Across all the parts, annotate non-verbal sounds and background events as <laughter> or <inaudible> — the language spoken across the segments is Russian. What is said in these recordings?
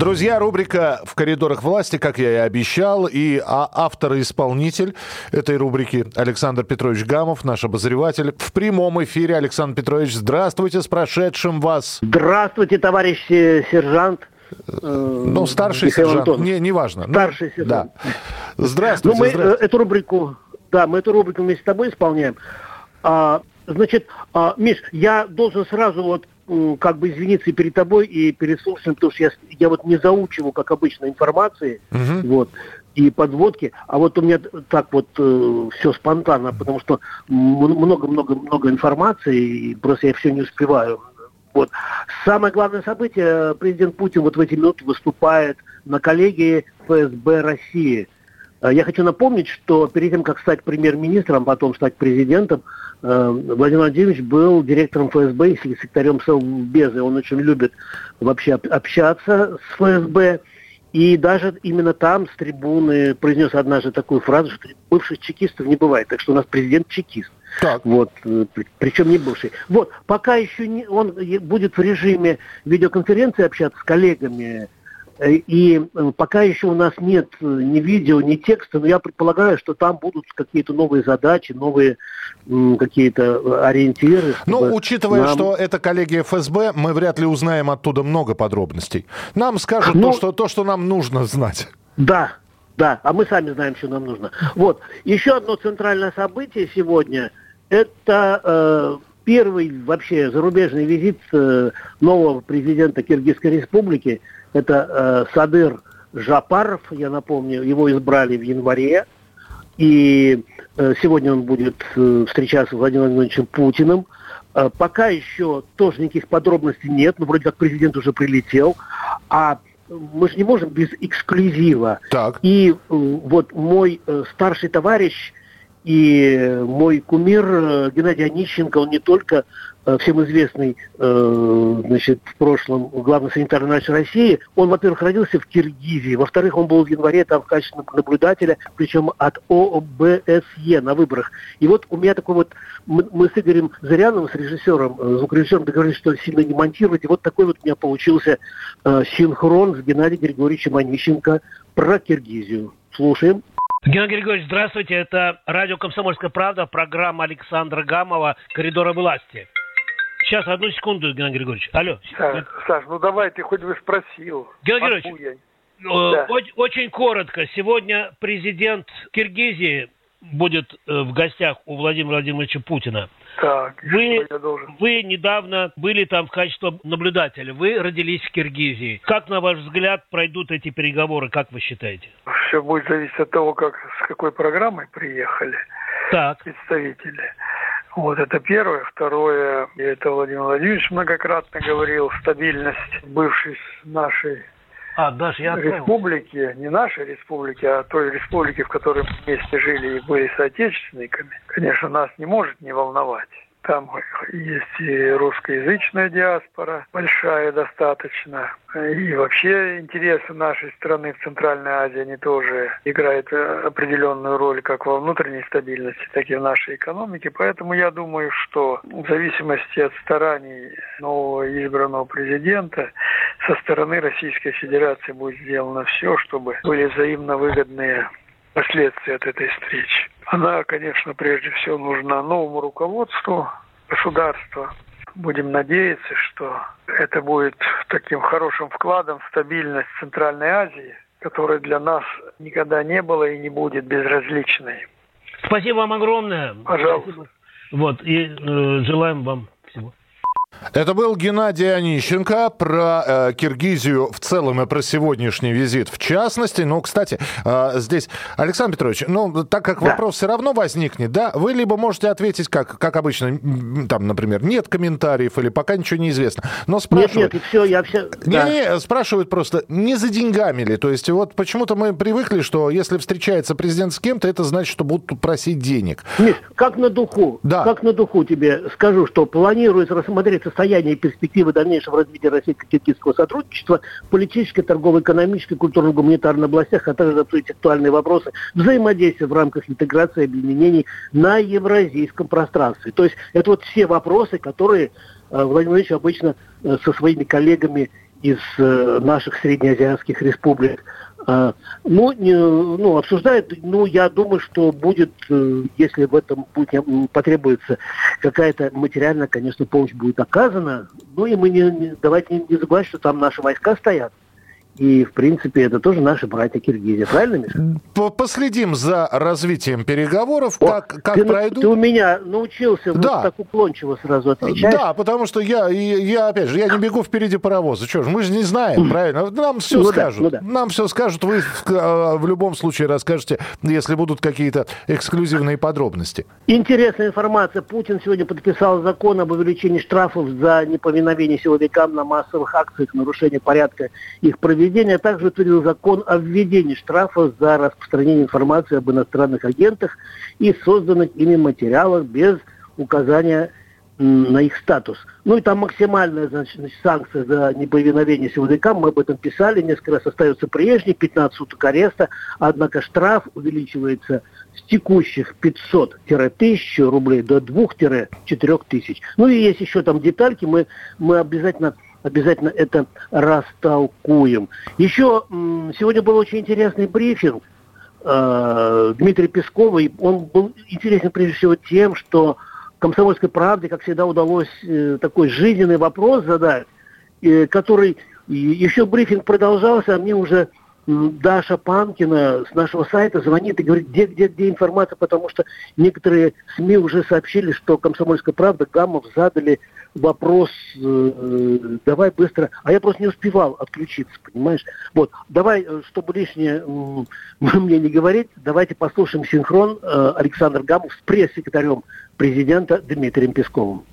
Друзья, рубрика «В коридорах власти», как я и обещал, и а- автор и исполнитель этой рубрики Александр Петрович Гамов, наш обозреватель. В прямом эфире, Александр Петрович, здравствуйте, с прошедшим вас. Здравствуйте, товарищ э, сержант. э, Ну, старший Михаил сержант, Антонов. не, неважно. Ну, Старший сержант. Да. Ну, Здравствуйте, мы э, здравствуйте. эту рубрику, да, мы эту рубрику вместе с тобой исполняем. А, значит, а, Миш, я должен сразу вот как бы извиниться и перед тобой, и перед слушателем, потому что я, я вот не заучиваю, как обычно, информации, Мгм. вот, и подводки, а вот у меня так вот все спонтанно, потому что много-много-много информации, и просто я все не успеваю. Вот. Самое главное событие, президент Путин вот в эти минуты выступает на коллегии ФСБ России. Э, Я хочу напомнить, что перед тем, как стать премьер-министром, потом стать президентом, э, Владимир Владимирович был директором ФСБ и секретарем Совбеза. Он очень любит вообще об- общаться с ФСБ. И даже именно там с трибуны произнес однажды такую фразу, что бывших чекистов не бывает. Так что у нас президент чекист. Так, Вот, э, при- причем не бывший. Вот, пока еще не, он будет в режиме видеоконференции общаться с коллегами, и э, пока еще у нас нет э, ни видео, ни текста, но я предполагаю, что там будут какие-то новые задачи, новые какие-то э, ориентиры. Ну, учитывая, нам- что это коллегия ФСБ, мы вряд ли узнаем оттуда много подробностей. Нам скажут Ну- то, что, то, что нам нужно знать. Да, да, а мы сами знаем, что нам нужно. Вот, еще одно центральное событие сегодня – это э, первый вообще зарубежный визит э, нового президента Киргизской республики. Это э, Садыр Жапаров, я напомню, его избрали в январе. И э, сегодня он будет э, встречаться с Владимиром Владимировичем Путиным. Э, пока еще тоже никаких подробностей нет, но вроде как президент уже прилетел. А мы же не можем без эксклюзива. Так. И э, вот мой э, старший товарищ и э, мой кумир Геннадий Онищенко, он не только всем известный, э, значит, в прошлом главный санитарный врач России, он, во-первых, родился в Киргизии, во-вторых, он был в январе там в качестве наблюдателя, причем от ОБСЕ на выборах. И вот у меня такой вот, мы, с Игорем Зыряновым, с режиссером, э, звукорежиссером договорились, что сильно не монтировать, и вот такой вот у меня получился э, синхрон с Геннадием Григорьевичем Онищенко про Киргизию. Слушаем. Геннадий Григорьевич, здравствуйте. Это радио «Комсомольская правда», программа Александра Гамова «Коридоры власти». Сейчас, одну секунду, Геннадий Григорьевич. Алло. Саш, Саш, ну давай, ты хоть бы спросил. Я? Э, Да. оч- Очень коротко. Сегодня президент Киргизии будет э, в гостях у Владимира Владимировича Путина. Так, Вы, должен? вы недавно были там в качестве наблюдателя. Вы родились в Киргизии. Как, на ваш взгляд, пройдут эти переговоры? Как вы считаете? Все будет зависеть от того, как с какой программой приехали Так. представители. Вот это первое. Второе, и это Владимир Владимирович многократно говорил, стабильность бывшей нашей А, Даша, я отправил. республики, не нашей республики, а той республики, в которой мы вместе жили и были соотечественниками, конечно, нас не может не волновать. Там есть и русскоязычная диаспора, большая достаточно. И вообще интересы нашей страны в Центральной Азии, они тоже играют э, определенную роль как во внутренней стабильности, так и в нашей экономике. Поэтому я думаю, что в зависимости от стараний нового избранного президента, со стороны Российской Федерации будет сделано все, чтобы были взаимно выгодные последствия от этой встречи. Она, конечно, прежде всего нужна новому руководству государства. Будем надеяться, что это будет таким хорошим вкладом в стабильность Центральной Азии, которая для нас никогда не была и не будет безразличной. Спасибо вам огромное. Пожалуйста. Спасибо. Вот, и э, желаем вам. Это был Геннадий Онищенко про э, Киргизию в целом и про сегодняшний визит в частности. Ну, кстати, э, здесь, Александр Петрович, ну, так как да. вопрос все равно возникнет, да, вы либо можете ответить, как, как обычно, там, например, нет комментариев или пока ничего не известно, но спрашивают... Нет, нет, все, я все... Не, да. не, спрашивают просто, не за деньгами ли? То есть вот почему-то мы привыкли, что если встречается президент с кем-то, это значит, что будут просить денег. Миш, как на духу, да. как на духу тебе скажу, что планируется рассмотреть состояние и перспективы дальнейшего развития российско-киргизского сотрудничества в политической, торговой, экономической, культурно-гуманитарной областях, а также обсудить актуальные вопросы взаимодействия в рамках интеграции и объединений на евразийском пространстве. То есть это вот все вопросы, которые э, Владимир Владимирович обычно э, со своими коллегами из э, наших среднеазиатских республик а, ну, не, ну, обсуждают, ну, я думаю, что будет, э, если в этом будет, потребуется какая-то материальная, конечно, помощь будет оказана. Ну, и мы не, не давайте не забывать, что там наши войска стоят. И, в принципе, это тоже наши братья Киргизия, правильно, Миша? Последим за развитием переговоров, О, как, как ты, пройдут. Ты у меня научился да. вот так уклончиво сразу отвечать. Да, потому что я, я, опять же, я не бегу впереди паровоза. Что ж, мы же не знаем, правильно? Нам все ну, скажут. Да, ну, да. Нам все скажут, вы в, в любом случае расскажете, если будут какие-то эксклюзивные подробности. Интересная информация. Путин сегодня подписал закон об увеличении штрафов за неповиновение силовикам на массовых акциях, нарушение порядка их проведения Проведение также утвердил закон о введении штрафа за распространение информации об иностранных агентах и созданных ими материалах без указания на их статус. Ну и там максимальная значит, санкция за неповиновение силовикам, мы об этом писали, несколько раз остается прежний, 15 суток ареста, однако штраф увеличивается с текущих 500-1000 рублей до 2-4 тысяч. Ну и есть еще там детальки, мы, мы обязательно обязательно это растолкуем. Еще сегодня был очень интересный брифинг э, Дмитрия Пескова, и он был интересен прежде всего тем, что «Комсомольской правде», как всегда, удалось э, такой жизненный вопрос задать, э, который еще брифинг продолжался, а мне уже Даша Панкина с нашего сайта звонит и говорит, где, где, где информация, потому что некоторые СМИ уже сообщили, что «Комсомольская правда» Гамов задали вопрос, э, давай быстро, а я просто не успевал отключиться, понимаешь? Вот, давай, э, чтобы лишнее э, <laughs> мне не говорить, давайте послушаем синхрон э, Александр Гамов с пресс-секретарем президента Дмитрием Песковым.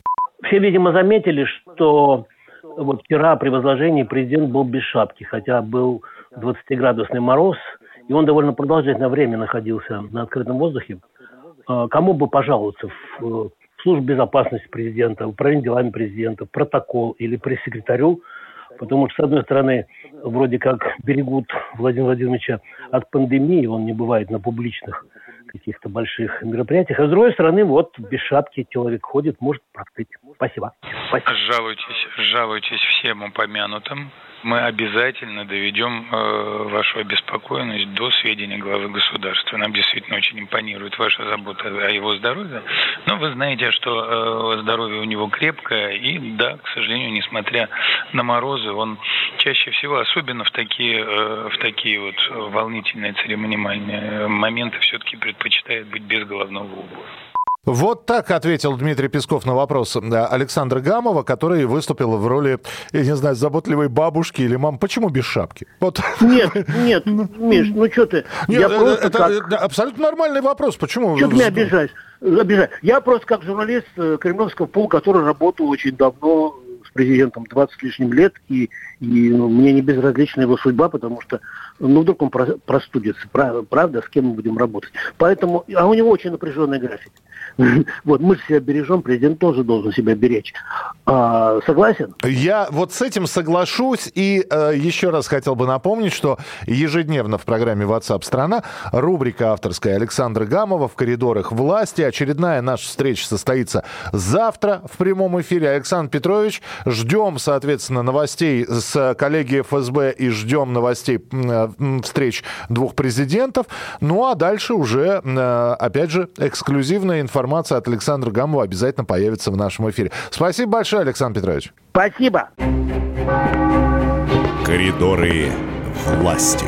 Все, видимо, заметили, что вот вчера при возложении президент был без шапки, хотя был 20-градусный мороз, и он довольно продолжительное время находился на открытом воздухе. А, кому бы пожаловаться в службу безопасности президента, управление делами президента, протокол или пресс-секретарю, потому что, с одной стороны, вроде как берегут Владимира Владимировича от пандемии, он не бывает на публичных каких-то больших мероприятиях, а с другой стороны, вот без шапки человек ходит, может простыть. Спасибо. Спасибо. Жалуйтесь, жалуйтесь всем упомянутым мы обязательно доведем э, вашу обеспокоенность до сведения главы государства. Нам действительно очень импонирует ваша забота о его здоровье. Но вы знаете, что э, здоровье у него крепкое. И да, к сожалению, несмотря на морозы, он чаще всего, особенно в такие, э, в такие вот волнительные церемониальные моменты, все-таки предпочитает быть без головного убора. Вот так ответил Дмитрий Песков на вопрос Александра Гамова, который выступил в роли, я не знаю, заботливой бабушки или мам. Почему без шапки? Вот. Нет, нет, <laughs> ну, Миш, ну что ты? Нет, я это, как... абсолютно нормальный вопрос. Почему? Что ты меня обижаешь? обижаешь? Я просто как журналист э, Кремлевского пула, который работал очень давно президентом 20 с лишним лет, и, и ну, мне не безразлична его судьба, потому что, ну, вдруг он простудится, правда, с кем мы будем работать. Поэтому, а у него очень напряженный график. <laughs> Вот мы себя бережем, президент тоже должен себя беречь. А, согласен? Я вот с этим соглашусь. И э, еще раз хотел бы напомнить, что ежедневно в программе WhatsApp страна рубрика авторская Александра Гамова в коридорах власти. Очередная наша встреча состоится завтра в прямом эфире. Александр Петрович, ждем, соответственно, новостей с коллеги ФСБ и ждем новостей э, встреч двух президентов. Ну а дальше уже, э, опять же, эксклюзивная информация информация от Александра Гамова обязательно появится в нашем эфире. Спасибо большое, Александр Петрович. Спасибо. Коридоры власти.